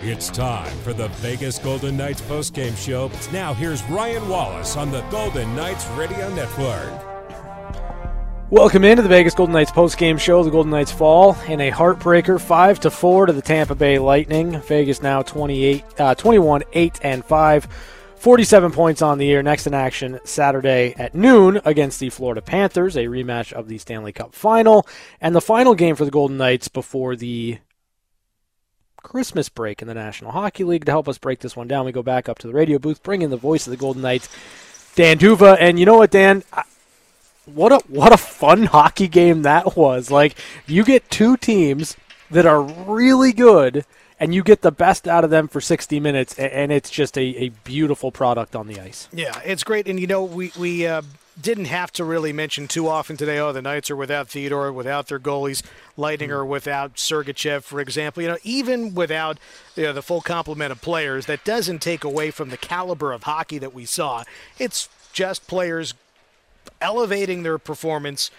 It's time for the Vegas Golden Knights postgame show. Now here's Ryan Wallace on the Golden Knights Radio Network. Welcome into the Vegas Golden Knights postgame show. The Golden Knights fall in a heartbreaker, five to four to the Tampa Bay Lightning. Vegas now 28, uh, 21, eight and five. 47 points on the year. Next in action Saturday at noon against the Florida Panthers, a rematch of the Stanley Cup final, and the final game for the Golden Knights before the Christmas break in the National Hockey League. To help us break this one down, we go back up to the radio booth, bring in the voice of the Golden Knights, Dan D'Uva. And you know what, Dan? What a what a fun hockey game that was! Like you get two teams that are really good, and you get the best out of them for 60 minutes, and it's just a, a beautiful product on the ice. Yeah, it's great, and you know we we. Uh didn't have to really mention too often today. Oh, the Knights are without Theodore, without their goalies, Lightning are hmm. without Sergachev, for example. You know, even without you know, the full complement of players, that doesn't take away from the caliber of hockey that we saw. It's just players elevating their performance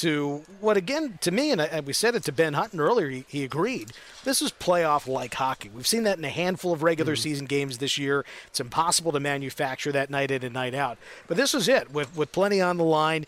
to what again to me and, I, we said it to ben hutton earlier he, he agreed. This is playoff like hockey. We've seen that in a handful of regular mm-hmm. season games this year. It's impossible to manufacture that night in and night out. But this is it with, with plenty on the line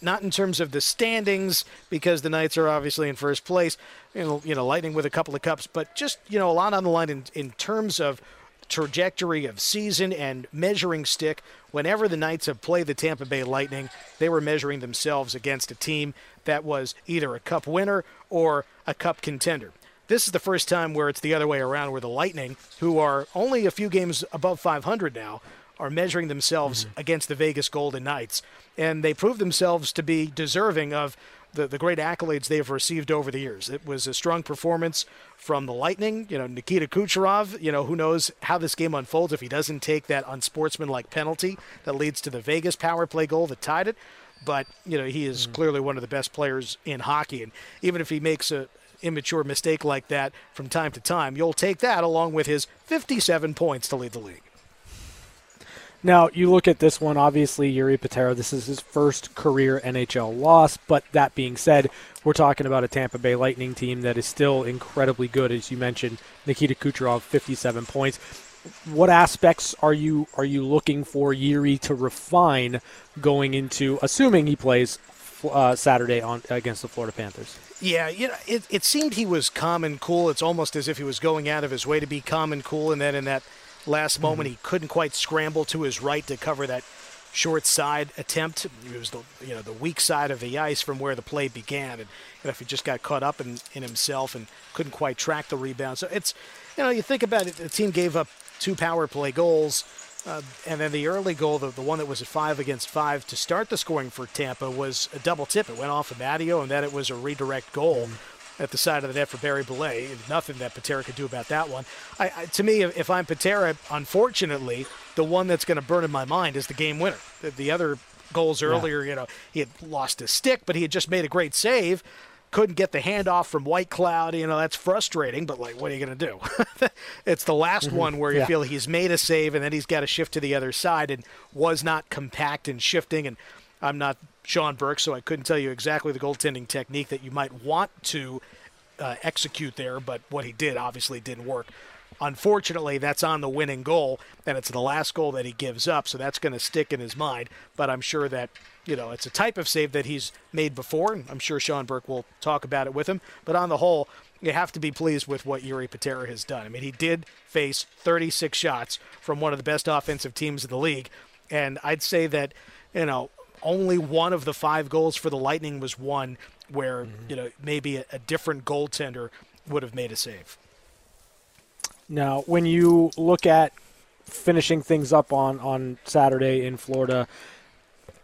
not in terms of the standings because the Knights are obviously in first place, you know, you know, Lightning with a couple of cups, but just you know a lot on the line in, in terms of trajectory of season and measuring stick. Whenever the Knights have played the Tampa Bay Lightning, they were measuring themselves against a team that was either a cup winner or a cup contender. This is the first time where it's the other way around, where the Lightning, who are only a few games above 500 now, are measuring themselves mm-hmm. against the Vegas Golden Knights. And they prove themselves to be deserving of the, the great accolades they've received over the years. It was a strong performance from the Lightning. You know, Nikita Kucherov, you know, who knows how this game unfolds if he doesn't take that unsportsmanlike penalty that leads to the Vegas power play goal that tied it. But, you know, he is mm-hmm. clearly one of the best players in hockey. And even if he makes a immature mistake like that from time to time, you'll take that along with his 57 points to lead the league. Now, you look at this one, obviously, Jiri Patera, this is his first career NHL loss, but that being said, we're talking about a Tampa Bay Lightning team that is still incredibly good. As you mentioned, Nikita Kucherov, 57 points. What aspects are you are you looking for Jiri to refine going into, assuming he plays uh, Saturday on against the Florida Panthers? Yeah, you know, it, it seemed he was calm and cool. It's almost as if he was going out of his way to be calm and cool, and then in that – last moment. Mm-hmm. He couldn't quite scramble to his right to cover that short side attempt. It was the you know the weak side of the ice from where the play began, and you know, if he just got caught up in, in himself and couldn't quite track the rebound. So it's you know you think about it, the team gave up two power play goals. Uh, and then the early goal, the, the one that was at five against five to start the scoring for Tampa, was a double tip. It went off of Matteo, and then it was a redirect goal. Mm-hmm at the side of the net for Barré-Boulet. Nothing that Patera could do about that one. I, I, to me, if I'm Patera, unfortunately, the one that's going to burn in my mind is the game winner. The, the other goals earlier, yeah. you know, he had lost his stick, but he had just made a great save. Couldn't get the handoff from Whitecloud. You know, that's frustrating, but like, what are you going to do? it's the last mm-hmm. one where you yeah. feel he's made a save and then he's got to shift to the other side and was not compact and shifting. And I'm not Sean Burke, so I couldn't tell you exactly the goaltending technique that you might want to uh, execute there, but what he did obviously didn't work. Unfortunately, that's on the winning goal, and it's the last goal that he gives up, so that's going to stick in his mind. But I'm sure that, you know, it's a type of save that he's made before, and I'm sure Sean Burke will talk about it with him. But on the whole, you have to be pleased with what Jiri Patera has done. I mean, he did face 36 shots from one of the best offensive teams in the league, and I'd say that, you know, only one of the five goals for the Lightning was one where mm-hmm. you know maybe a, a different goaltender would have made a save. Now, when you look at finishing things up on on Saturday in Florida,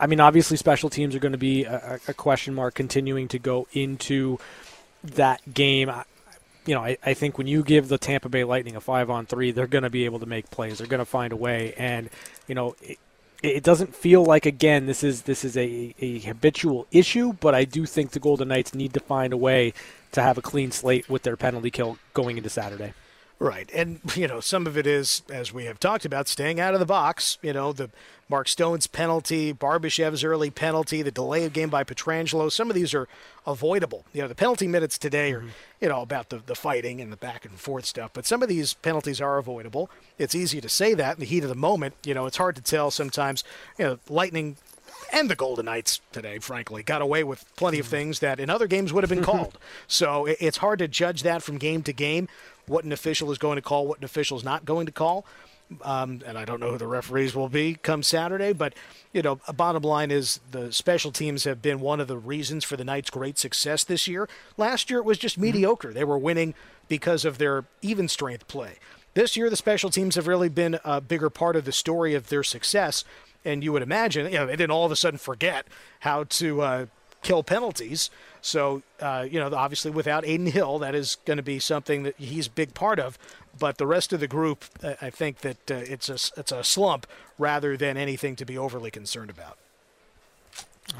I mean, obviously special teams are going to be a, a question mark continuing to go into that game. You know, I, I, think when you give the Tampa Bay Lightning a five on three, they're going to be able to make plays. They're going to find a way, and you know, it doesn't feel like again this is this is a, a habitual issue, but I do think the Golden Knights need to find a way to have a clean slate with their penalty kill going into Saturday. Right. And, you know, some of it is, as we have talked about, staying out of the box. You know, the Mark Stone's penalty, Barbashev's early penalty, the delay of game by Pietrangelo. Some of these are avoidable. You know, the penalty minutes today are, mm-hmm. you know, about the, the fighting and the back and forth stuff. But some of these penalties are avoidable. It's easy to say that in the heat of the moment. You know, it's hard to tell sometimes. You know, Lightning and the Golden Knights today, frankly, got away with plenty of mm-hmm. things that in other games would have been called. so it's hard to judge that from game to game, what an official is going to call, what an official is not going to call. Um, and I don't know who the referees will be come Saturday, but you know, a bottom line is the special teams have been one of the reasons for the Knights' great success this year. Last year it was just mm-hmm. mediocre; they were winning because of their even strength play. This year, the special teams have really been a bigger part of the story of their success. And you would imagine, you know, they didn't all of a sudden forget how to uh, kill penalties. So, uh, you know, obviously without Adin Hill, that is going to be something that he's a big part of. But the rest of the group, I think that uh, it's a it's a slump rather than anything to be overly concerned about.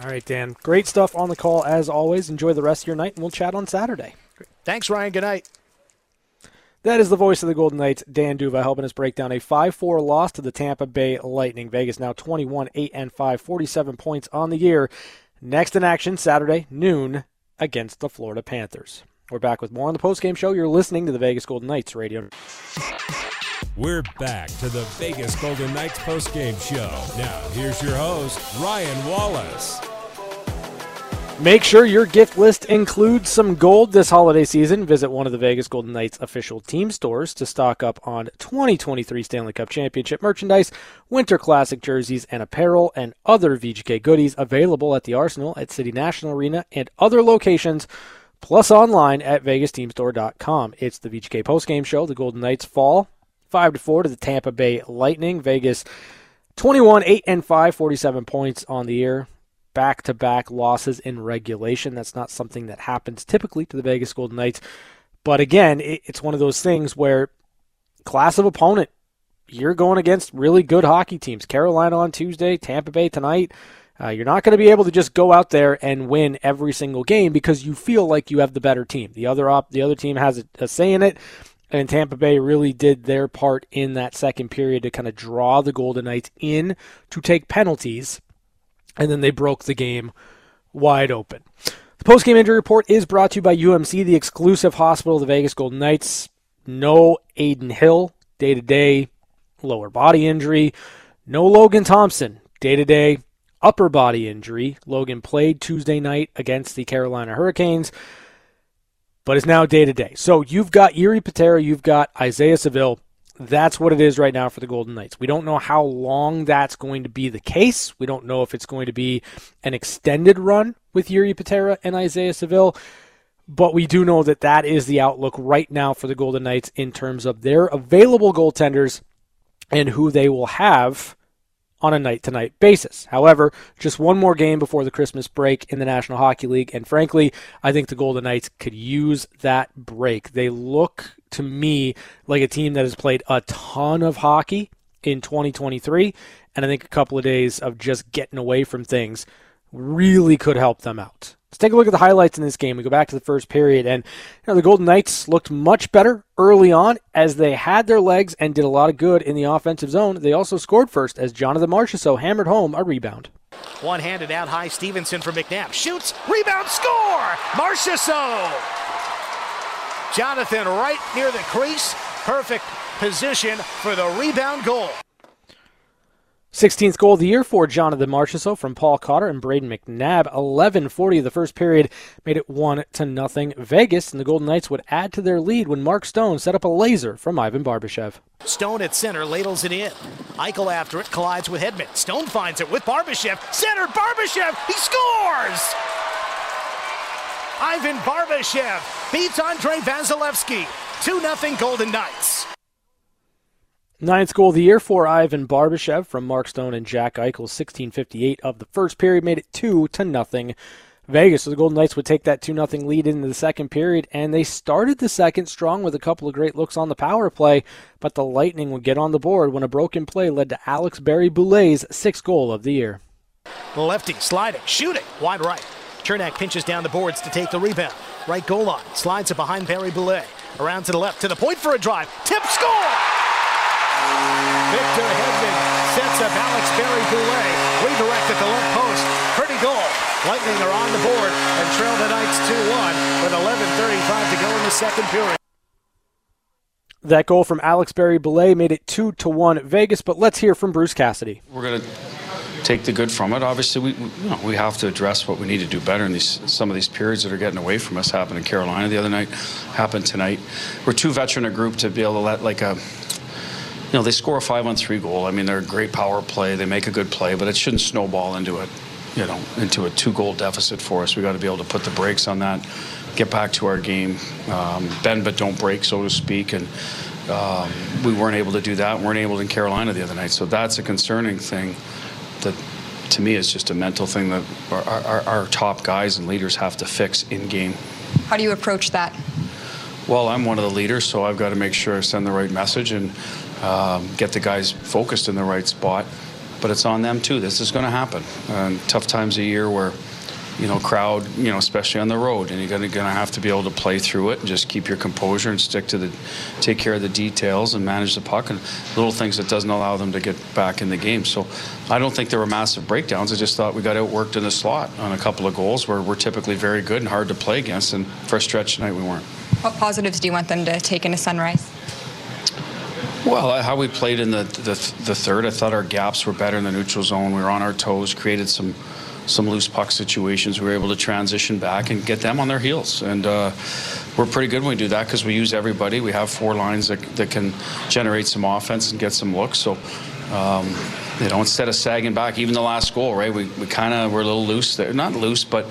All right, Dan. Great stuff on the call as always. Enjoy the rest of your night, and we'll chat on Saturday. Thanks, Ryan. Good night. That is the voice of the Golden Knights, Dan D'Uva, helping us break down a 5-4 loss to the Tampa Bay Lightning. Vegas now 21 8 and 5, 47 points on the year. Next in action Saturday noon against the Florida Panthers. We're back with more on the postgame show. You're listening to the Vegas Golden Knights radio. We're back to the Vegas Golden Knights postgame show. Now, here's your host, Ryan Wallace. Make sure your gift list includes some gold this holiday season. Visit one of the Vegas Golden Knights official team stores to stock up on 2023 Stanley Cup Championship merchandise, Winter Classic jerseys, and apparel, and other VGK goodies available at the Arsenal, at City National Arena, and other locations, plus online at vegasteamstore.com. It's the VGK postgame show. The Golden Knights fall 5 to 4 to the Tampa Bay Lightning. Vegas 21 8 and 5, 47 points on the year back to back losses in regulation. That's not something that happens typically to the Vegas Golden Knights. But again, it's one of those things where class of opponent, you're going against really good hockey teams. Carolina on Tuesday, Tampa Bay tonight. Uh, you're not going to be able to just go out there and win every single game because you feel like you have the better team. The other op- the other team has a, a say in it, and Tampa Bay really did their part in that second period to kind of draw the Golden Knights in to take penalties and then they broke the game wide open. The post-game injury report is brought to you by UMC, the exclusive hospital of the Vegas Golden Knights. No Adin Hill, day to day lower body injury. No Logan Thompson, day to day upper body injury. Logan played Tuesday night against the Carolina Hurricanes, but is now day to day. So you've got Jiri Patera, you've got Isaiah Saville that's what it is right now for the Golden Knights. We don't know how long that's going to be the case. We don't know if it's going to be an extended run with Jiri Patera and Isaiah Saville. But we do know that that is the outlook right now for the Golden Knights in terms of their available goaltenders and who they will have on a night to night basis. However, just one more game before the Christmas break in the National Hockey League. And frankly, I think the Golden Knights could use that break. They look to me like a team that has played a ton of hockey in 2023. And I think a couple of days of just getting away from things really could help them out. Let's take a look at the highlights in this game. We go back to the first period, and you know, the Golden Knights looked much better early on as they had their legs and did a lot of good in the offensive zone. They also scored first as Jonathan Marchessault hammered home a rebound. One handed out high, Stephenson for McNabb. Shoots, rebound, score! Marchessault! Jonathan right near the crease. Perfect position for the rebound goal. 16th goal of the year for Jonathan Marchessault from Paul Cotter and Brayden McNabb. 11:40 of the first period made it one to nothing. Vegas and the Golden Knights would add to their lead when Mark Stone set up a laser from Ivan Barbashev. Stone at center ladles it in. Eichel after it collides with Hedman. Stone finds it with Barbashev. Center Barbashev. He scores. Ivan Barbashev beats Andrei Vasilevskiy. 2 0 Golden Knights. Ninth goal of the year for Ivan Barbashev from Mark Stone and Jack Eichel. 16:58 of the first period made it two to nothing. Vegas, so the Golden Knights would take that 2 0 lead into the second period, and they started the second strong with a couple of great looks on the power play, but the Lightning would get on the board when a broken play led to Alex Barré-Boulet's sixth goal of the year. Lefty sliding, shooting, wide right. Cernak pinches down the boards to take the rebound. Right goal line, slides it behind Barré-Boulet. Around to the left, to the point for a drive. Tip score! Victor Hedman sets up Alex Barré-Boulet. Redirect at the left post. Pretty goal. Lightning are on the board and trail the Knights 2-1 with 11.35 to go in the second period. That goal from Alex Barré-Boulet made it 2 to 1 Vegas, but let's hear from Bruce Cassidy. We're going to take the good from it. Obviously, we you know, we have to address what we need to do better in these some of these periods that are getting away from us. Happened in Carolina the other night, happened tonight. We're too veteran a group to be able to let like a you know they score a five on three goal. I mean they're a great power play. They make a good play, but it shouldn't snowball into it you know into a two goal deficit for us. We got to be able to put the brakes on that, get back to our game, um, bend but don't break, so to speak, and. Um, we weren't able to do that. We weren't able in Carolina the other night, so that's a concerning thing that to me is just a mental thing that our, our, our, top guys and leaders have to fix in game. How do you approach that? Well, I'm one of the leaders, so I've got to make sure I send the right message and um, get the guys focused in the right spot. But it's on them too. This is going to happen. And tough times a year where you know, crowd, you know, especially on the road, and you're gonna, gonna have to be able to play through it and just keep your composure and stick to the, take care of the details and manage the puck and little things that doesn't allow them to get back in the game. So, I don't think there were massive breakdowns. I just thought we got outworked in the slot on a couple of goals where we're typically very good and hard to play against, and for a stretch tonight we weren't. What positives do you want them to take into Sunrise? Well, uh, how we played in the, the the third, I thought our gaps were better in the neutral zone. We were on our toes, created some some loose puck situations, we were able to transition back and get them on their heels. And uh, we're pretty good when we do that because we use everybody. We have four lines that, that can generate some offense and get some looks. So, um, you know, instead of sagging back, even the last goal, right? We, we kind of were a little loose there. Not loose, but,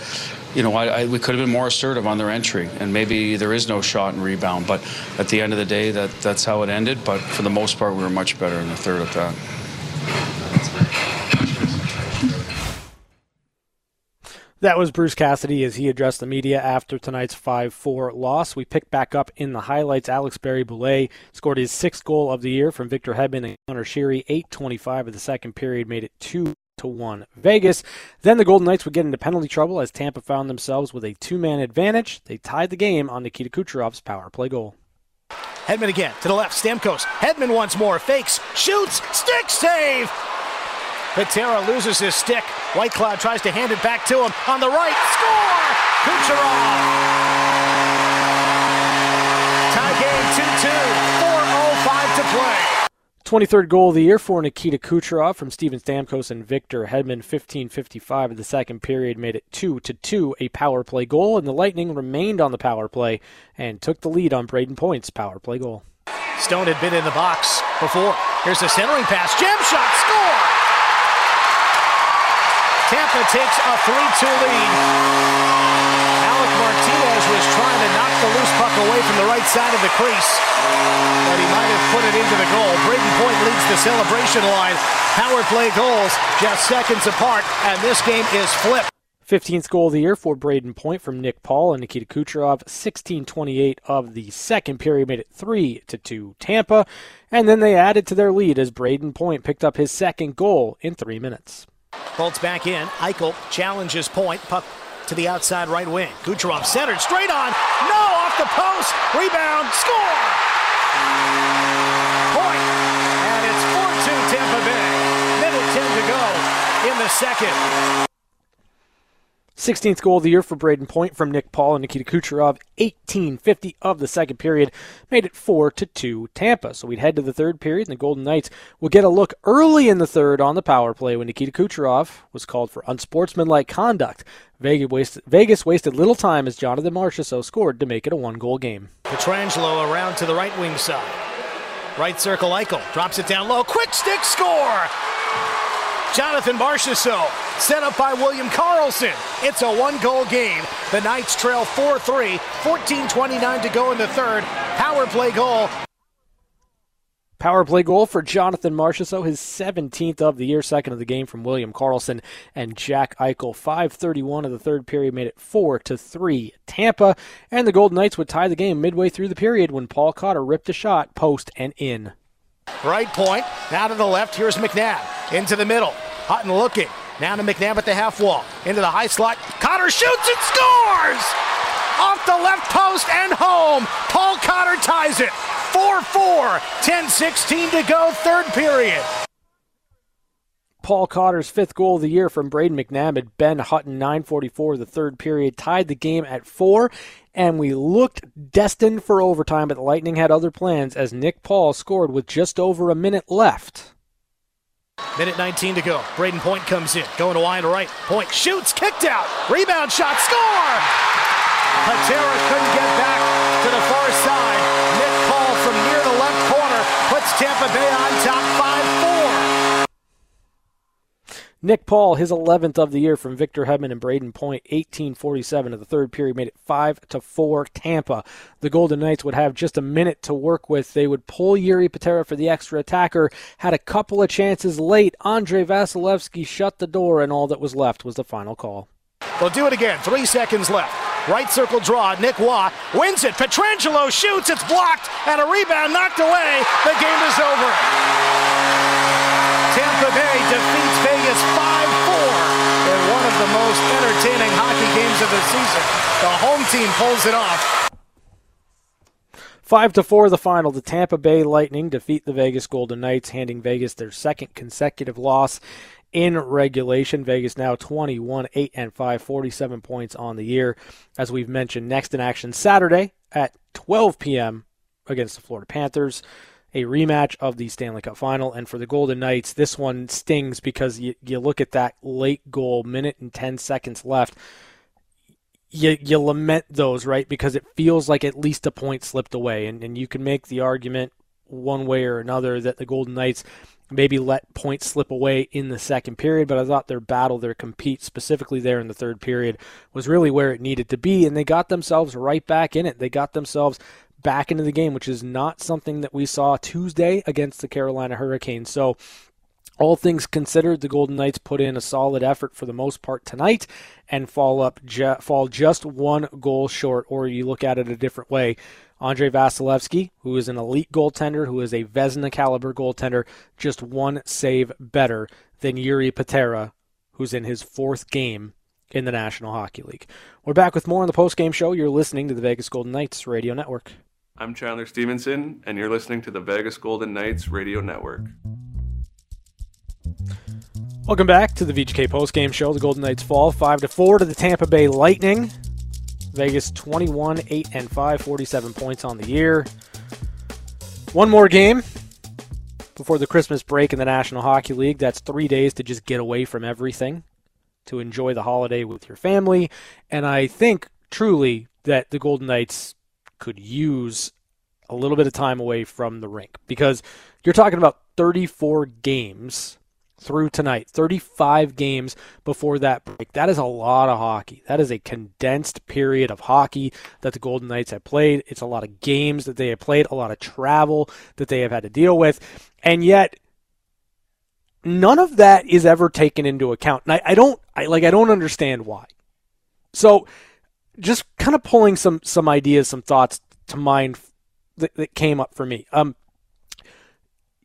you know, I, I, we could have been more assertive on their entry. And maybe there is no shot and rebound. But at the end of the day, that, that's how it ended. But for the most part, we were much better in the third at that. That was Bruce Cassidy as he addressed the media after tonight's 5 4 loss. We picked back up in the highlights. Alex Barré-Boulet scored his sixth goal of the year from Victor Hedman and Conor Sheary. 8.25 of the second period made it 2 to 1 Vegas. Then the Golden Knights would get into penalty trouble as Tampa found themselves with a two man advantage. They tied the game on Nikita Kucherov's power play goal. Hedman again to the left. Stamkos. Hedman once more. Fakes. Shoots. Stick save. Patera loses his stick. Whitecloud tries to hand it back to him. On the right, score! Kucherov! Tie game 2-2, 4.05 to play. 23rd goal of the year for Nikita Kucherov from Steven Stamkos and Victor Hedman. 15:55 of the second period made it 2 to 2, a power play goal, and the Lightning remained on the power play and took the lead on Brayden Point's power play goal. Stone had been in the box before. Here's a centering pass, jam shot, score! Tampa takes a 3-2 lead. Alec Martinez was trying to knock the loose puck away from the right side of the crease, but he might have put it into the goal. Brayden Point leads the celebration line. Power play goals just seconds apart, and this game is flipped. 15th goal of the year for Brayden Point from Nick Paul and Nikita Kucherov. 16:28 of the second period made it 3 to 2 Tampa, and then they added to their lead as Brayden Point picked up his second goal in 3 minutes. Bolts back in. Eichel challenges point. Puck to the outside right wing. Kucherov centered straight on. No, off the post. Rebound. Score. Point. And it's 4-2 Tampa Bay. 10 to go in the second. 16th goal of the year for Brayden Point from Nick Paul and Nikita Kucherov. 1850 of the second period made it 4 to 2 Tampa. So we'd head to the third period, and the Golden Knights will get a look early in the third on the power play when Nikita Kucherov was called for unsportsmanlike conduct. Vegas wasted, Vegas wasted little time as Jonathan Marchessault scored to make it a one goal game. Pietrangelo around to the right wing side. Right circle, Eichel drops it down low. Quick stick score! Jonathan Marchessault, set up by William Karlsson. It's a one goal game. The Knights trail 4 3, 14.29 to go in the third. Power play goal. Power play goal for Jonathan Marchessault, his 17th of the year, second of the game from William Karlsson and Jack Eichel. 5:31 of the third period made it 4 to 3 Tampa, and the Golden Knights would tie the game midway through the period when Paul Cotter ripped a shot post and in. Right point. Now to the left. Here's McNabb. Into the middle. Hutton looking. Now to McNabb at the half wall. Into the high slot. Cotter shoots and scores! off the left post and home. Paul Cotter ties it. 4 4. 10 16 to go, third period. Paul Cotter's fifth goal of the year from Brayden McNabb at Ben Hutton, 944 the third period, tied the game at four, and we looked destined for overtime, but the Lightning had other plans as Nick Paul scored with just over a minute left. Minute 19 to go. Brayden Point comes in, going to wide right. Point shoots, kicked out, rebound shot, score! Patera couldn't get back to the far side. Nick Paul from near the left corner puts Tampa Bay on top 5 4. Nick Paul, his 11th of the year from Victor Hedman and Brayden Point, 1847 of the third period, made it 5 to 4 Tampa. The Golden Knights would have just a minute to work with. They would pull Jiri Patera for the extra attacker, had a couple of chances late. Andrei Vasilevskiy shut the door, and all that was left was the final call. They'll do it again. Three seconds left. Right circle draw. Nic Roy wins it. Pietrangelo shoots. It's blocked. And a rebound knocked away. The game is over. Tampa Bay defeats Vegas 5-4 in one of the most entertaining hockey games of the season. The home team pulls it off. Five to four, the final. The Tampa Bay Lightning defeat the Vegas Golden Knights, handing Vegas their second consecutive loss in regulation. Vegas now 21, 8 and 5, 47 points on the year. As we've mentioned, next in action Saturday at 12 p.m. against the Florida Panthers a rematch of the Stanley Cup final. And for the Golden Knights, this one stings because you, you look at that late goal, minute and 10 seconds left. You, you lament those, right? Because it feels like at least a point slipped away. And, and you can make the argument one way or another that the Golden Knights maybe let points slip away in the second period, but I thought their battle, their compete, specifically there in the third period, was really where it needed to be, and they got themselves right back in it. They got themselves back into the game, which is not something that we saw Tuesday against the Carolina Hurricanes. So, all things considered, the Golden Knights put in a solid effort for the most part tonight and fall up ju- fall just one goal short. Or you look at it a different way. Andrei Vasilevskiy, who is an elite goaltender, who is a Vezina caliber goaltender, just one save better than Jiri Patera, who's in his fourth game in the National Hockey League. We're back with more on the post game show. You're listening to the Vegas Golden Knights Radio Network. I'm Chandler Stephenson, and you're listening to the Vegas Golden Knights Radio Network. Welcome back to the VGK postgame show. The Golden Knights fall 5 to 4 to the Tampa Bay Lightning. Vegas 21 8 and 5, 47 points on the year. One more game before the Christmas break in the National Hockey League. That's 3 days to just get away from everything, to enjoy the holiday with your family, and I think truly that the Golden Knights could use a little bit of time away from the rink because you're talking about 34 games through tonight, 35 games before that break. That is a lot of hockey. That is a condensed period of hockey that the Golden Knights have played. It's a lot of games that they have played, a lot of travel that they have had to deal with. And yet, none of that is ever taken into account. And I, I don't I like I don't understand why. So just kind of pulling some some ideas, some thoughts to mind that, that came up for me. Um,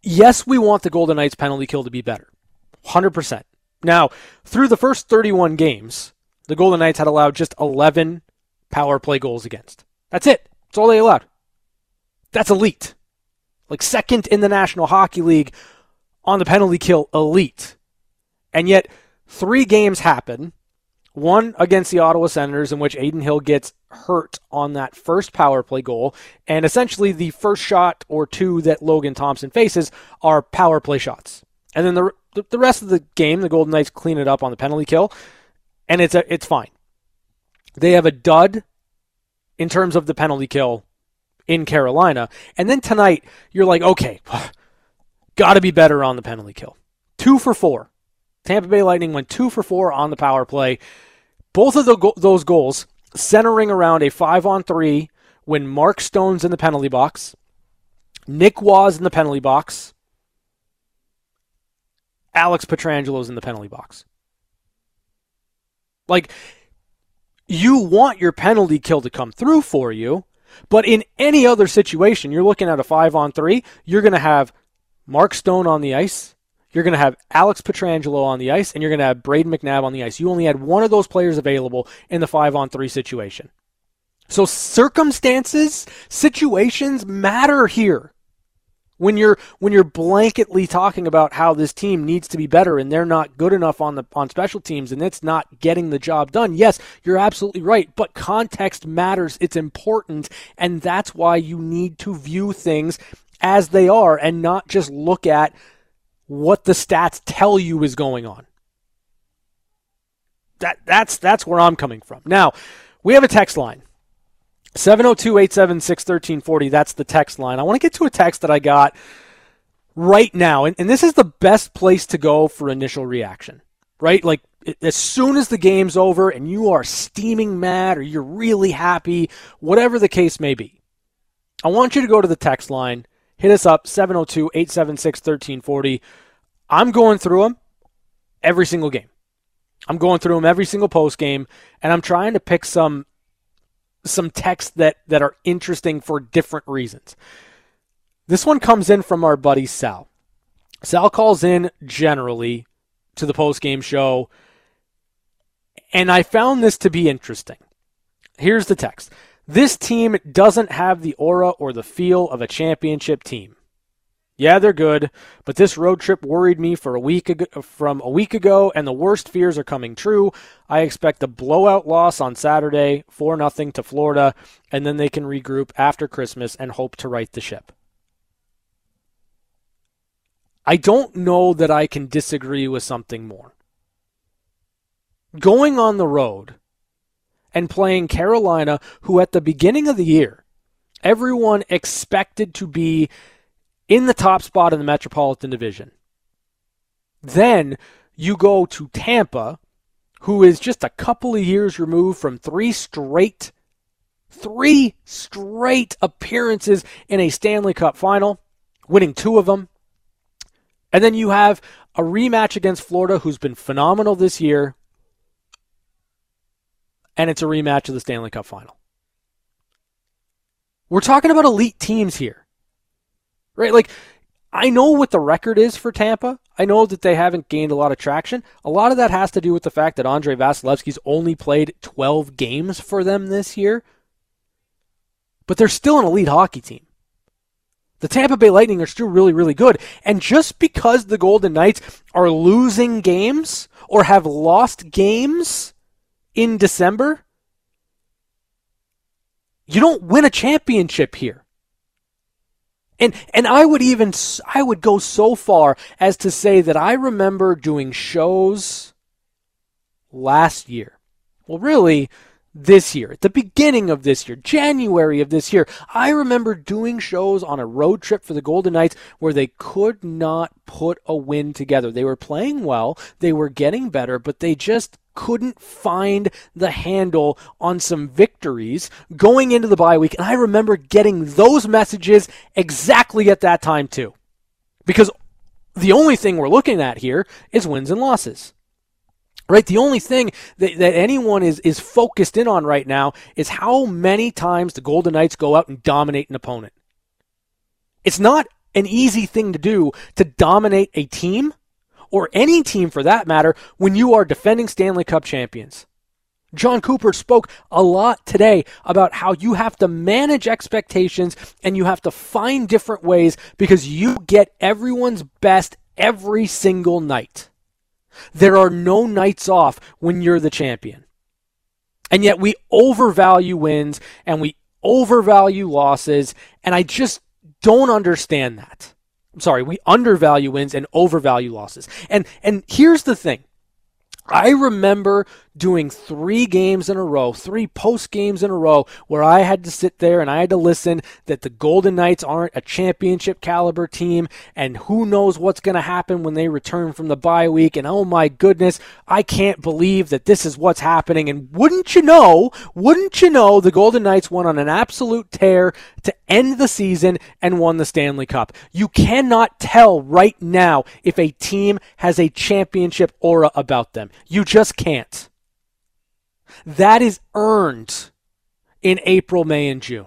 yes, we want the Golden Knights penalty kill to be better, hundred percent. Now, through the first 31 games, the Golden Knights had allowed just 11 power play goals against. That's it. That's all they allowed. That's elite. Like second in the National Hockey League on the penalty kill elite. And yet, three games happen one against the Ottawa Senators, in which Adin Hill gets hurt on that first power play goal. And essentially, the first shot or two that Logan Thompson faces are power play shots. And then the, the rest of the game, the Golden Knights clean it up on the penalty kill, and it's, a, it's fine. They have a dud in terms of the penalty kill in Carolina. And then tonight, you're like, okay, got to be better on the penalty kill. Two for four. Tampa Bay Lightning went two for four on the power play. Both of the, those goals centering around a five on three when Mark Stone's in the penalty box, Nick was in the penalty box, Alex Pietrangelo's in the penalty box. Like, you want your penalty kill to come through for you, but in any other situation, you're looking at a five on three, you're going to have Mark Stone on the ice you're going to have Alex Pietrangelo on the ice, and you're going to have Brayden McNabb on the ice. You only had one of those players available in the five on three situation. So circumstances, situations matter here. When you're when you're blanketly talking about how this team needs to be better and they're not good enough on the on special teams and it's not getting the job done. Yes, you're absolutely right, but context matters. It's important and that's why you need to view things as they are and not just look at what the stats tell you is going on. That that's that's where I'm coming from. Now, we have a text line. 702-876-1340. That's the text line. I want to get to a text that I got right now, and, and this is the best place to go for initial reaction. Right? Like as soon as the game's over and you are steaming mad or you're really happy, whatever the case may be. I want you to go to the text line, hit us up 702-876-1340. I'm going through them every single game. I'm going through them every single post game, and I'm trying to pick some some texts that that are interesting for different reasons. This one comes in from our buddy Sal. Sal calls in generally to the post game show, and I found this to be interesting. Here's the text. This team doesn't have the aura or the feel of a championship team. Yeah, they're good, but this road trip worried me for a week ago, from a week ago, and the worst fears are coming true. I expect a blowout loss on Saturday, four nothing to Florida, and then they can regroup after Christmas and hope to right the ship. I don't know that I can disagree with something more. Going on the road and playing Carolina, who at the beginning of the year, everyone expected to be in the top spot in the Metropolitan Division. Then you go to Tampa, who is just a couple of years removed from three straight three straight appearances in a Stanley Cup final, winning two of them. And then you have a rematch against Florida, who's been phenomenal this year. And it's a rematch of the Stanley Cup final. We're talking about elite teams here right? Like, I know what the record is for Tampa. I know that they haven't gained a lot of traction. A lot of that has to do with the fact that Andrei Vasilevskiy's only played 12 games for them this year. But they're still an elite hockey team. The Tampa Bay Lightning are still really, really good. And just because the Golden Knights are losing games or have lost games in December, you don't win a championship here. And and I would even I would go so far as to say that I remember doing shows last year. Well, really this year, at the beginning of this year, January of this year, I remember doing shows on a road trip for the Golden Knights where they could not put a win together. They were playing well, they were getting better, but they just couldn't find the handle on some victories going into the bye week. And I remember getting those messages exactly at that time, too. Because the only thing we're looking at here is wins and losses. Right? The only thing that, that anyone is, is focused in on right now is how many times the Golden Knights go out and dominate an opponent. It's not an easy thing to do to dominate a team or any team for that matter, when you are defending Stanley Cup champions. Jon Cooper spoke a lot today about how you have to manage expectations and you have to find different ways because you get everyone's best every single night. There are no nights off when you're the champion. And yet we overvalue wins and we overvalue losses, and I just don't understand that. I'm sorry, we undervalue wins and overvalue losses. And and here's the thing. I remember doing three games in a row, three post games in a row, where I had to sit there and I had to listen that the Golden Knights aren't a championship caliber team, and who knows what's going to happen when they return from the bye week. And oh my goodness, I can't believe that this is what's happening. And wouldn't you know, wouldn't you know, the Golden Knights went on an absolute tear to end the season and won the Stanley Cup. You cannot tell right now if a team has a championship aura about them. You just can't. That is earned in April, May, and June.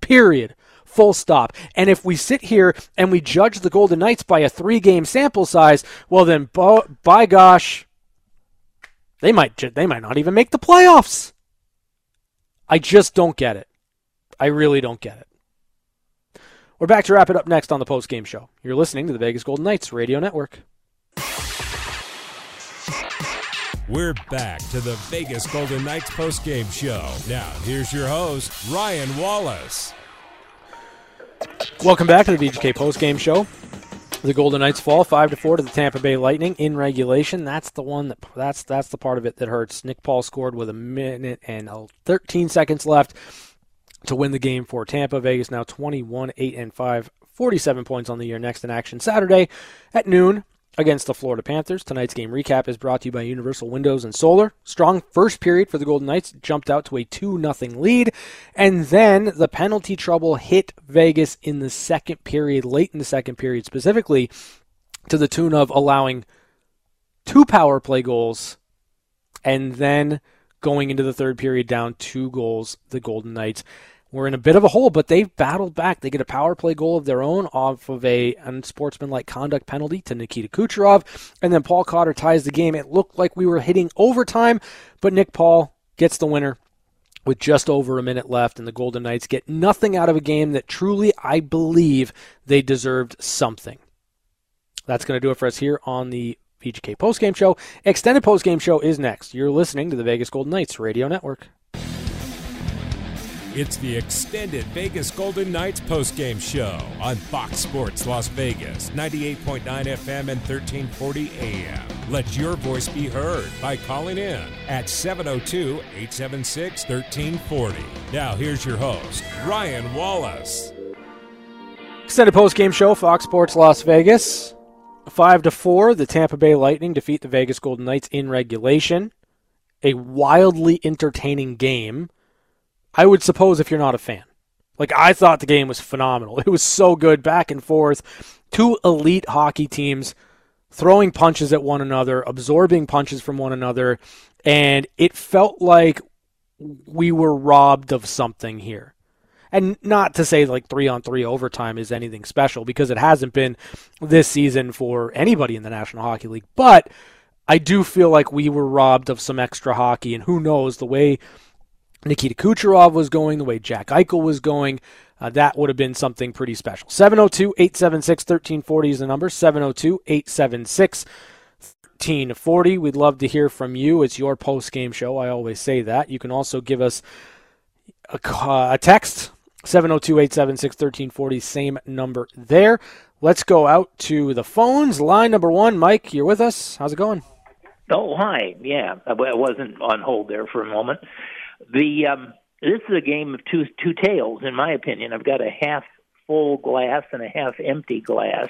Period. Full stop. And if we sit here and we judge the Golden Knights by a three game sample size, well, then, by gosh, they might, they might not even make the playoffs. I just don't get it. I really don't get it. We're back to wrap it up next on the post game show. You're listening to the Vegas Golden Knights Radio Network. We're back to the Vegas Golden Knights post-game show. Now, here's your host, Ryan Wallace. Welcome back to the VGK post-game show. The Golden Knights fall five to four to the Tampa Bay Lightning in regulation. That's the one that that's that's the part of it that hurts. Nick Paul scored with a minute and 13 seconds left to win the game for Tampa. Vegas now 21 8 and 5, 47 points on the year. Next in action Saturday at noon against the Florida Panthers. Tonight's game recap is brought to you by Universal Windows and Solar. Strong first period for the Golden Knights, jumped out to a 2 0 lead, and then the penalty trouble hit Vegas in the second period, late in the second period specifically, to the tune of allowing two power play goals and then going into the third period down two goals, the Golden Knights were in a bit of a hole, but they've battled back. They get a power play goal of their own off of a unsportsmanlike conduct penalty to Nikita Kucherov, and then Paul Cotter ties the game. It looked like we were hitting overtime, but Nick Paul gets the winner with just over a minute left, and the Golden Knights get nothing out of a game that truly, I believe, they deserved something. That's going to do it for us here on the VGK postgame show. Extended postgame show is next. You're listening to the Vegas Golden Knights Radio Network. It's the extended Vegas Golden Knights postgame show on Fox Sports Las Vegas, 98.9 FM and 1340 AM. Let your voice be heard by calling in at 702 876 1340. Now, here's your host, Ryan Wallace. Extended postgame show, Fox Sports Las Vegas. 5 to 4, the Tampa Bay Lightning defeat the Vegas Golden Knights in regulation. A wildly entertaining game I would suppose if you're not a fan. Like I thought the game was phenomenal. It was so good back and forth. Two elite hockey teams throwing punches at one another, absorbing punches from one another, and it felt like we were robbed of something here. And not to say like 3 on 3 overtime is anything special because it hasn't been this season for anybody in the National Hockey League, but I do feel like we were robbed of some extra hockey and who knows the way Nikita Kucherov was going, the way Jack Eichel was going, uh, that would have been something pretty special. 702 876 1340 is the number. 702 876 1340. We'd love to hear from you. It's your post game show. I always say that. You can also give us a, a text 702 876 1340. Same number there. Let's go out to the phones. Line number one. Mike, you're with us. How's it going? Oh, hi. Yeah, I wasn't on hold there for a moment. The um, this is a game of two two tails, in my opinion. I've got a half full glass and a half empty glass.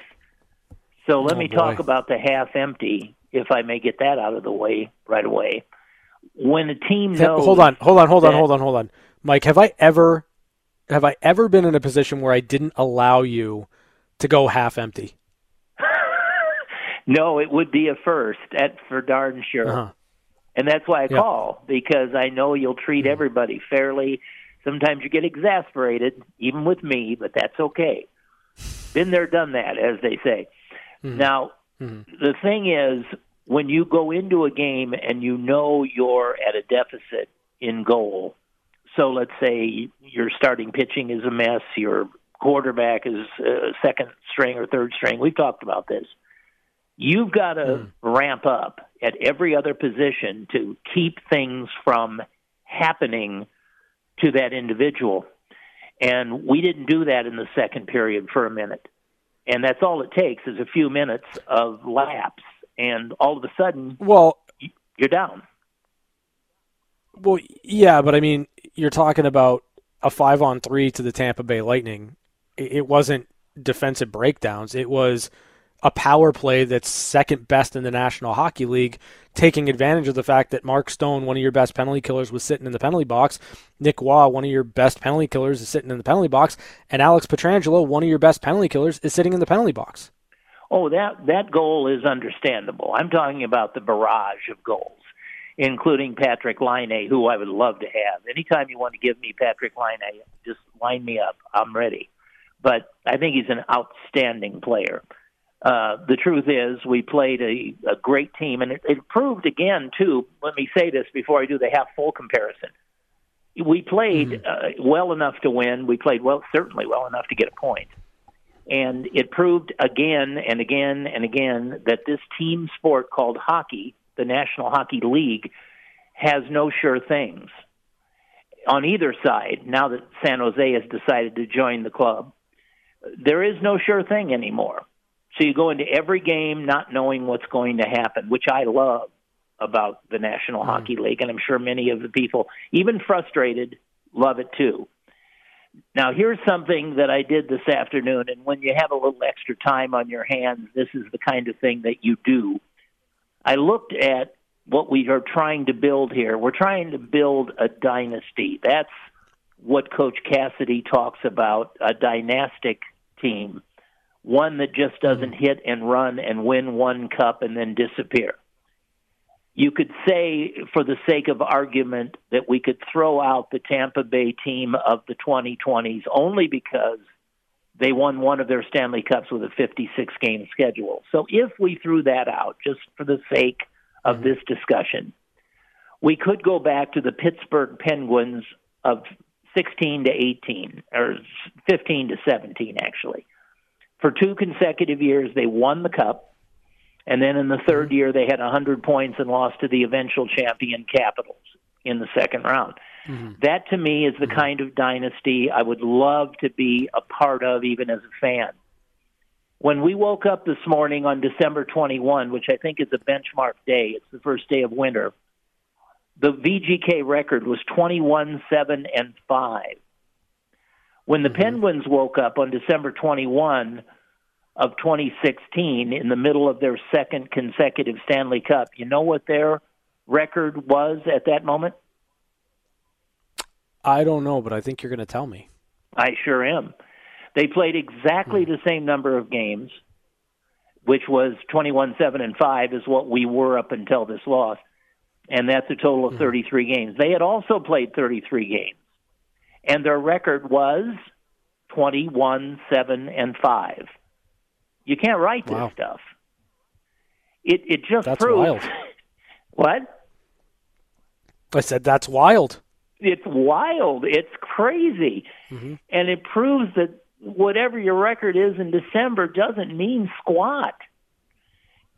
So let Oh, me boy. talk about the half empty, if I may get that out of the way right away. When a team knows, Hold on, hold on, hold on, hold on, hold on. Mike, have I ever have I ever been in a position where I didn't allow you to go half empty? no, it would be a first. At for darn sure. Uh-huh. And that's why I Yeah. call because I know you'll treat mm-hmm. everybody fairly. Sometimes you get exasperated, even with me, but that's okay. Been there, done that, as they say. Mm-hmm. Now, mm-hmm. the thing is, when you go into a game and you know you're at a deficit in goal, so let's say your starting pitching is a mess, your quarterback is uh, second string or third string. We've talked about this. You've got to ramp up at every other position to keep things from happening to that individual. And we didn't do that in the second period for a minute. And that's all it takes is a few minutes of lapse. And all of a sudden, Well, you're down. well, yeah, but I mean, you're talking about a five on three to the Tampa Bay Lightning. It it wasn't defensive breakdowns. It was a power play that's second best in the National Hockey League, taking advantage of the fact that Mark Stone, one of your best penalty killers, was sitting in the penalty box. Nic Roy, one of your best penalty killers, is sitting in the penalty box, and Alex Pietrangelo, one of your best penalty killers, is sitting in the penalty box. Oh, that that goal is understandable. I'm talking about the barrage of goals, including Patrick Line, who I would love to have. Anytime you want to give me Patrick Line, just line me up. I'm ready. But I think he's an outstanding player. Uh, the truth is, we played a, a great team, and it, it proved again too. Let me say this before I do the half full comparison. We played mm-hmm. uh, well enough to win. We played well, certainly well enough to get a point. And it proved again and again and again that this team sport called hockey, the National Hockey League, has no sure things on either side. Now that San Jose has decided to join the club, there is no sure thing anymore. So you go into every game not knowing what's going to happen, which I love about the National mm. Hockey League, and I'm sure many of the people, even frustrated, love it too. Now, here's something that I did this afternoon, and when you have a little extra time on your hands, this is the kind of thing that you do. I looked at what we are trying to build here. We're trying to build a dynasty. That's what Coach Cassidy talks about a dynastic team, one that just doesn't mm-hmm. hit and run and win one cup and then disappear you could say, for the sake of argument, that we could throw out the Tampa Bay team of the 2020s only because they won one of their Stanley Cups with a 56 game schedule. So if we threw that out, just for the sake of this discussion, we could go back to the Pittsburgh Penguins of 16 to 18, or 15 to 17, actually. For two consecutive years, they won the Cup and then in the third mm-hmm. year, they had 100 points and lost to the eventual champion Capitals in the second round. Mm-hmm. That to me is the mm-hmm. kind of dynasty I would love to be a part of, even as a fan. When we woke up this morning on December 21, which I think is a benchmark day, it's the first day of winter, the VGK record was 21 7 and 5. When the mm-hmm. Penguins woke up on December 21, of 2016 in the middle of their second consecutive Stanley Cup. You know what their record was at that moment? I don't know, but I think you're going to tell me. I sure am. They played exactly hmm. the same number of games, which was 21 7 and 5 is what we were up until this loss. And that's a total of hmm. 33 games. They had also played 33 games. And their record was 21 7 and 5. You can't write this stuff. It it just that's proves wild. what? I said that's wild. It's wild. It's crazy, mm-hmm. and it proves that whatever your record is in December doesn't mean squat.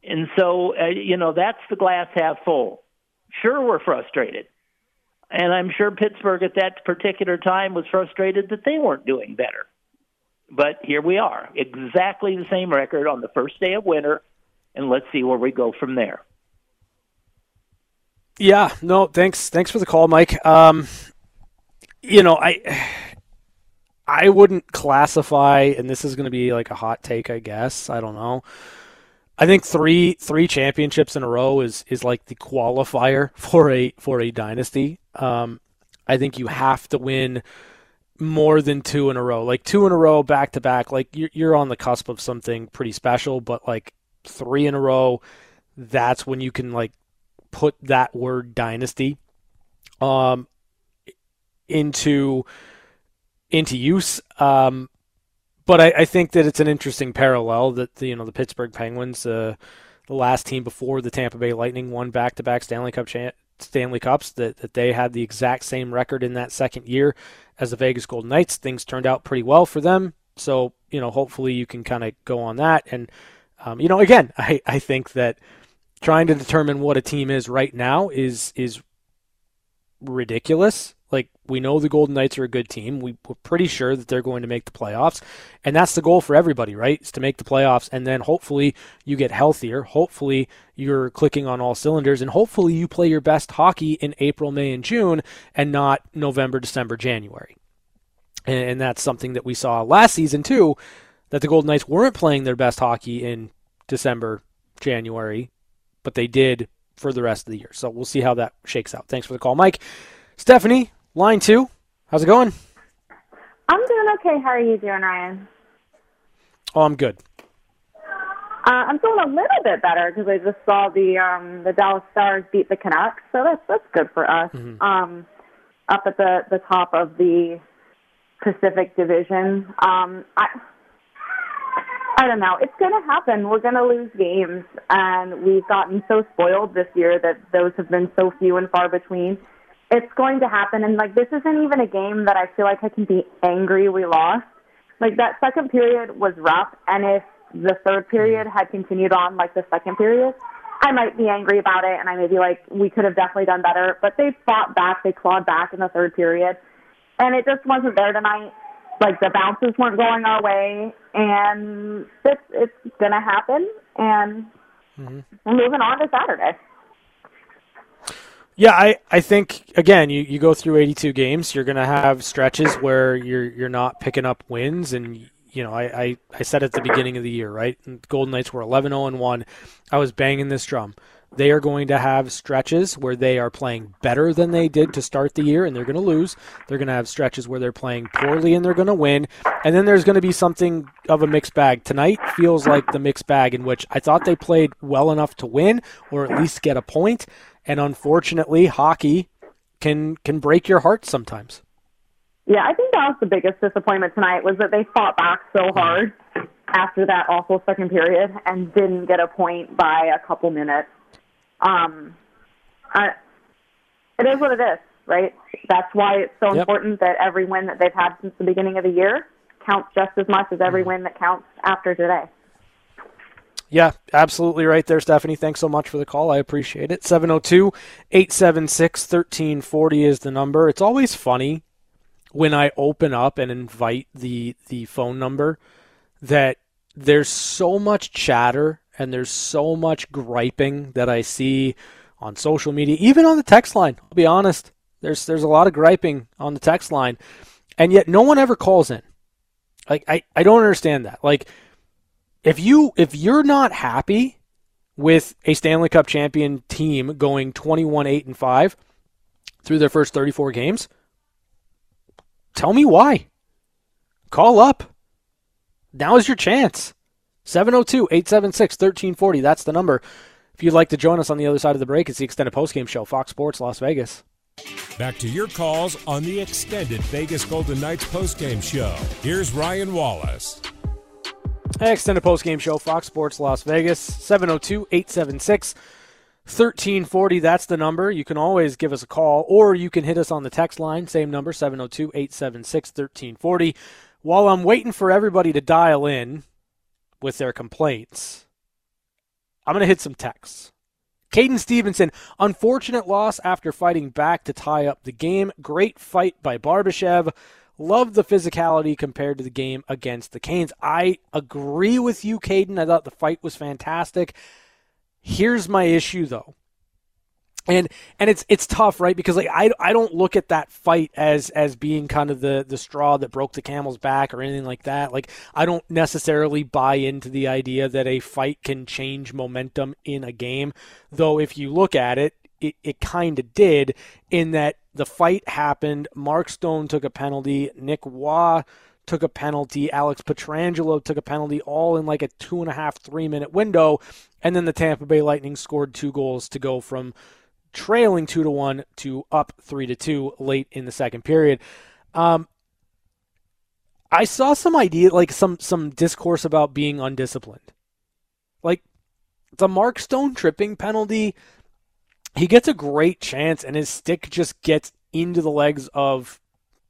And so, uh, you know, that's the glass half full. Sure, we're frustrated. And I'm sure Pittsburgh at that particular time was frustrated that they weren't doing better. But here we are, exactly the same record on the first day of winter, and let's see where we go from there. Yeah, no, thanks, thanks for the call, Mike. Um, you know, I, I wouldn't classify, and this is going to be like a hot take, I guess. I don't know. I think three three championships in a row is is like the qualifier for a for a dynasty. Um, I think you have to win more than two in a row. Like two in a row, back to back. Like you're you're on the cusp of something pretty special. But like three in a row, that's when you can like put that word dynasty um into into use. Um, but I, I think that it's an interesting parallel that the, you know the Pittsburgh Penguins, uh, the last team before the Tampa Bay Lightning, won back to back Stanley Cup cha- Stanley Cups. That that they had the exact same record in that second year as the Vegas Golden Knights. Things turned out pretty well for them. So, you know, hopefully you can kind of go on that. And, um, you know, again, I, I think that trying to determine what a team is right now is, is ridiculous. Like, we know the Golden Knights are a good team. We, we're pretty sure that they're going to make the playoffs. And that's the goal for everybody, right? Is to make the playoffs. And then hopefully you get healthier. Hopefully you're clicking on all cylinders. And hopefully you play your best hockey in April, May, and June and not November, December, January. And, and that's something that we saw last season, too, that the Golden Knights weren't playing their best hockey in December, January, but they did for the rest of the year. So we'll see how that shakes out. Thanks for the call, Mike. Stephanie, line two. How's it going? I'm doing okay. How are you doing, Ryan? Oh, I'm good. Uh, I'm feeling a little bit better because I just saw the um, the Dallas Stars beat the Canucks, so that's that's good for us. Mm-hmm. Um, up at the the top of the Pacific Division. Um, I I don't know. It's going to happen. We're going to lose games, and we've gotten so spoiled this year that those have been so few and far between. it's going to happen. And like this isn't even a game that I feel like I can be angry we lost. Like that second period was rough, and if the third period had continued on like the second period, I might be angry about it, and I may be like, we could have definitely done better. But they fought back, they clawed back in the third period, and it just wasn't there tonight. Like the bounces weren't going our way, and it's it's gonna happen, and mm-hmm. we're moving on to Saturday. Yeah, I, I think again you, you go through 82 games, you're going to have stretches where you're you're not picking up wins and you know, I, I, I said at the beginning of the year, right? Golden Knights were 11 0 1. I was banging this drum. They are going to have stretches where they are playing better than they did to start the year, and they're going to lose. They're going to have stretches where they're playing poorly and they're going to win. And then there's going to be something of a mixed bag. Tonight feels like the mixed bag in which I thought they played well enough to win or at least get a point. And unfortunately, hockey can can break your heart sometimes. Yeah, I think that was the biggest disappointment tonight was that they fought back so hard after that awful second period and didn't get a point by a couple minutes. Um, I, it is what it is, right? That's why it's so yep. important that every win that they've had since the beginning of the year counts just as much as every mm. win that counts after today. Yeah, absolutely right there, Stephanie. Thanks so much for the call. I appreciate it. 702 876 1340 is the number. It's always funny when I open up and invite the the phone number that there's so much chatter and there's so much griping that I see on social media, even on the text line. I'll be honest. There's there's a lot of griping on the text line, and yet no one ever calls in. Like I, I don't understand that. Like if you if you're not happy with a Stanley Cup champion team going 21 8 and 5 through their first 34 games, Tell me why. Call up. Now is your chance. 702 876 1340. That's the number. If you'd like to join us on the other side of the break, it's the extended postgame show, Fox Sports Las Vegas. Back to your calls on the extended Vegas Golden Knights postgame show. Here's Ryan Wallace. Hey, extended postgame show, Fox Sports Las Vegas, 702 876 1340, that's the number. You can always give us a call or you can hit us on the text line, same number, 702 876 1340. While I'm waiting for everybody to dial in with their complaints, I'm going to hit some texts. Caden Stevenson, unfortunate loss after fighting back to tie up the game. Great fight by Barbashev. Love the physicality compared to the game against the Canes. I agree with you, Caden. I thought the fight was fantastic. Here's my issue though. And and it's it's tough, right? Because like I, I don't look at that fight as as being kind of the the straw that broke the camel's back or anything like that. Like I don't necessarily buy into the idea that a fight can change momentum in a game. Though if you look at it, it, it kind of did in that the fight happened. Mark Stone took a penalty. Nic Roy took a penalty. Alex Pietrangelo took a penalty, all in like a two and a half, three minute window. And then the Tampa Bay Lightning scored two goals to go from trailing two to one to up three to two late in the second period. Um, I saw some idea, like some some discourse about being undisciplined. Like the Mark Stone tripping penalty, he gets a great chance, and his stick just gets into the legs of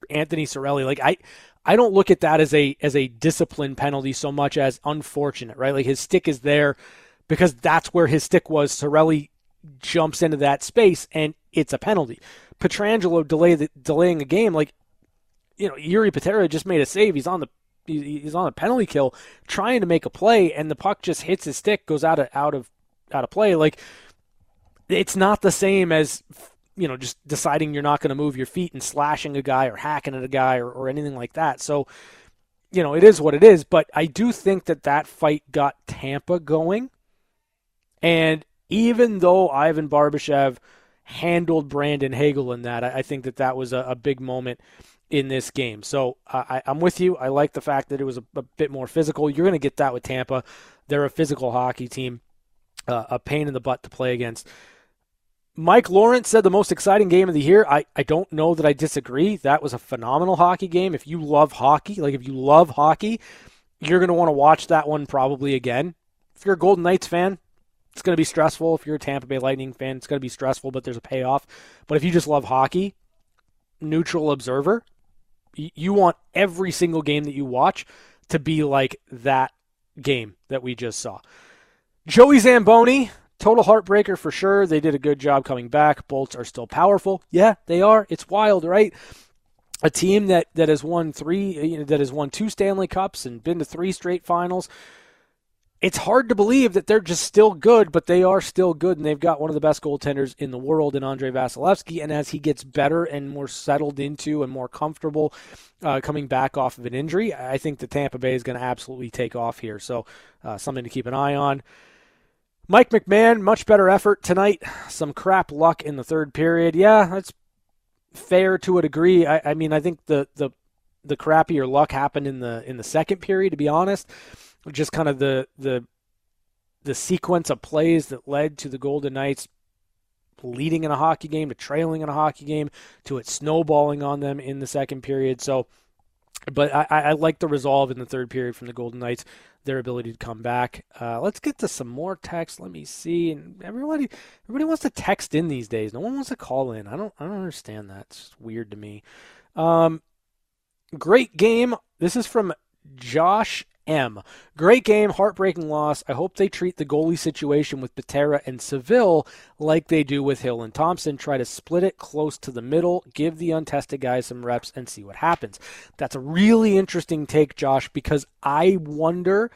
Anthony Cirelli. Like I, I don't look at that as a as a discipline penalty so much as unfortunate, right? Like his stick is there because that's where his stick was. Cirelli jumps into that space and it's a penalty. Pietrangelo delay the, delaying a game, like you know, Jiri Patera just made a save. He's on the he's on a penalty kill, trying to make a play, and the puck just hits his stick, goes out of out of out of play. Like it's not the same as you know, just deciding you're not going to move your feet and slashing a guy or hacking at a guy or, or anything like that. So, you know, it is what it is. But I do think that that fight got Tampa going. And even though Ivan Barbashev handled Brandon Hagel in that, I, I think that that was a, a, big moment in this game. So uh, I, am with you. I like the fact that it was a, a bit more physical. You're going to get that with Tampa. They're a physical hockey team, uh, a pain in the butt to play against. Mike Lawrence said the most exciting game of the year. I, I don't know that I disagree. That was a phenomenal hockey game. If you love hockey, like if you love hockey, you're going to want to watch that one probably again. If you're a Golden Knights fan, It's going to be stressful if you're a Tampa Bay Lightning fan. It's going to be stressful, but there's a payoff. But if you just love hockey, neutral observer, you want every single game that you watch to be like that game that we just saw. Joey Zamboni, total heartbreaker for sure. They did a good job coming back. Bolts are still powerful. Yeah, they are. It's wild, right? A team that, that has won three, that has won two Stanley Cups and been to three straight finals it's hard to believe that they're just still good, but they are still good, and they've got one of the best goaltenders in the world in Andrei Vasilevskiy. And as he gets better and more settled into and more comfortable uh, coming back off of an injury, I think the Tampa Bay is going to absolutely take off here. So uh, something to keep an eye on. Mike McMahon, much better effort tonight. Some crap luck in the third period. Yeah, that's fair to a degree. I, I mean, I think the the the crappier luck happened in the in the second period. To be honest just kind of the the the sequence of plays that led to the Golden Knights leading in a hockey game to trailing in a hockey game to it snowballing on them in the second period. So, but I, I like the resolve in the third period from the Golden Knights, their ability to come back. Uh, let's get to some more text. Let me see. And everybody, everybody wants to text in these days. No one wants to call in. I don't, I don't understand that. It's weird to me. Um, great game. This is from Josh M. Great game, heartbreaking loss. I hope they treat the goalie situation with Patera and Saville like they do with Hill and Thompson. Try to split it close to the middle, give the untested guys some reps, and see what happens. That's a really interesting take, Josh, because I wonder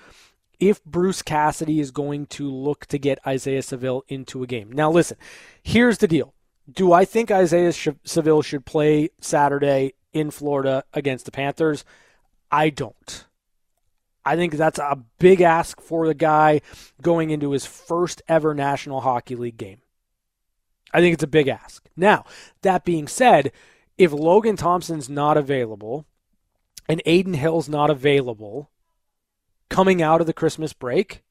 if Bruce Cassidy is going to look to get Isaiah Saville into a game. Now, listen, here's the deal. Do I think Isaiah Saville should play Saturday in Florida against the Panthers? I don't. I think that's a big ask for the guy going into his first ever National Hockey League game. I think it's a big ask. Now, that being said, if Logan Thompson's not available and Adin Hill's not available coming out of the Christmas break,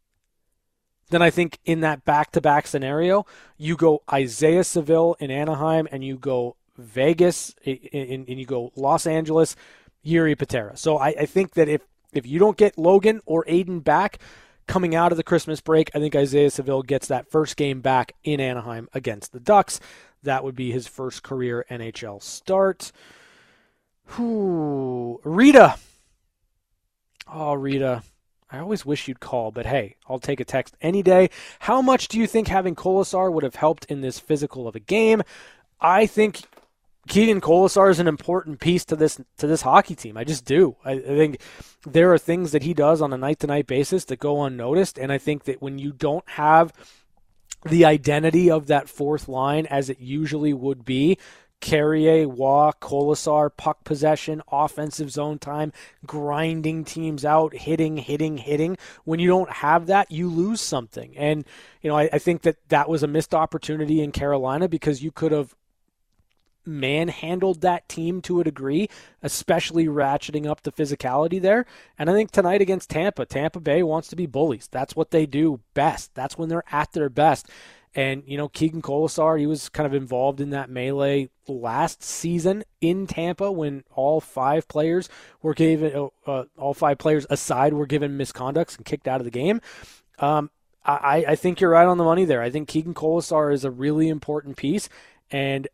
then I think in that back to back scenario, you go Isaiah Saville in Anaheim and you go Vegas and you go Los Angeles, Jiri Patera. So I, I think that if if you don't get Logan or Adin back coming out of the Christmas break, I think Isaiah Saville gets that first game back in Anaheim against the Ducks. That would be his first career NHL start. Whew. Rita. Oh, Rita. I always wish you'd call, but hey, I'll take a text any day. How much do you think having Kolesar would have helped in this physical of a game? I think Keegan Kolesar is an important piece to this to this hockey team. I just do. I, I think there are things that he does on a night to night basis that go unnoticed, and I think that when you don't have the identity of that fourth line as it usually would be, Carrier, Waugh, Kolesar, puck possession, offensive zone time, grinding teams out, hitting, hitting, hitting. When you don't have that, you lose something. And, you know, I, I think that that was a missed opportunity in Carolina because you could have manhandled that team to a degree, especially ratcheting up the physicality there. And I think tonight against Tampa, Tampa Bay wants to be bullies. That's what they do best. That's when they're at their best. And, you know, Keegan Kolesar, he was kind of involved in that melee last season in Tampa when all five players were given, uh, uh all five players aside were given misconducts and kicked out of the game. Um, I, I think you're right on the money there. I think Keegan Kolesar is a really important piece. And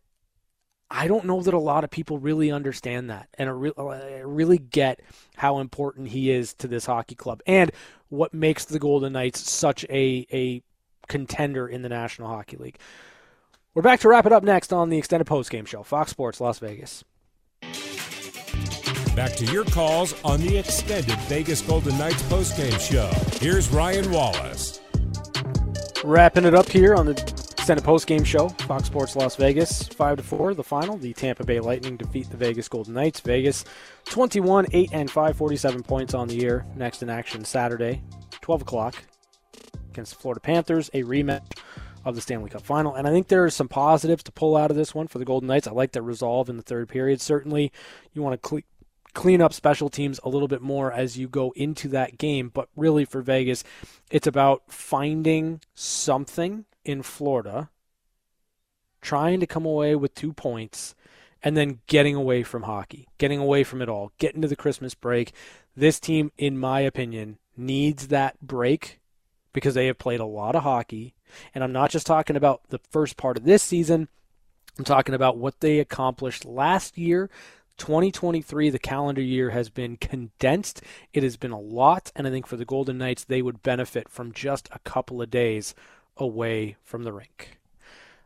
I don't know that a lot of people really understand that and re- uh, really get how important he is to this hockey club and what makes the Golden Knights such a, a contender in the National Hockey League. We're back to wrap it up next on the extended postgame show, Fox Sports Las Vegas. Back to your calls on the extended Vegas Golden Knights postgame show. Here's Ryan Wallace. Wrapping it up here on the extended post-game show, Fox Sports Las Vegas, five to four. The final, the Tampa Bay Lightning defeat the Vegas Golden Knights. Vegas, 21, 8 and 5, 47 points on the year. Next in action Saturday, 12 o'clock against the Florida Panthers, a rematch of the Stanley Cup Final. And I think there are some positives to pull out of this one for the Golden Knights. I like their resolve in the third period. Certainly, you want to clean up special teams a little bit more as you go into that game. But really, for Vegas, it's about finding something in Florida, trying to come away with two points, and then getting away from hockey, getting away from it all, getting to the Christmas break. This team, in my opinion, needs that break because they have played a lot of hockey. And I'm not just talking about the first part of this season, I'm talking about what they accomplished last year. 2023, the calendar year, has been condensed. It has been a lot, and I think for the Golden Knights, they would benefit from just a couple of days away from the rink.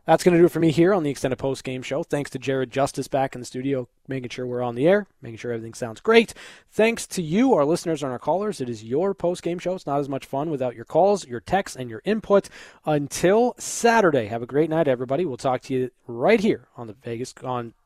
That's going to do it for me here on the extended post game show. Thanks to Jared Justice back in the studio, making sure we're on the air, making sure everything sounds great. Thanks to you, our listeners and our callers. It is your post game show. It's not as much fun without your calls, your texts, and your input. Until Saturday, have a great night, everybody. We'll talk to you right here on the Vegas on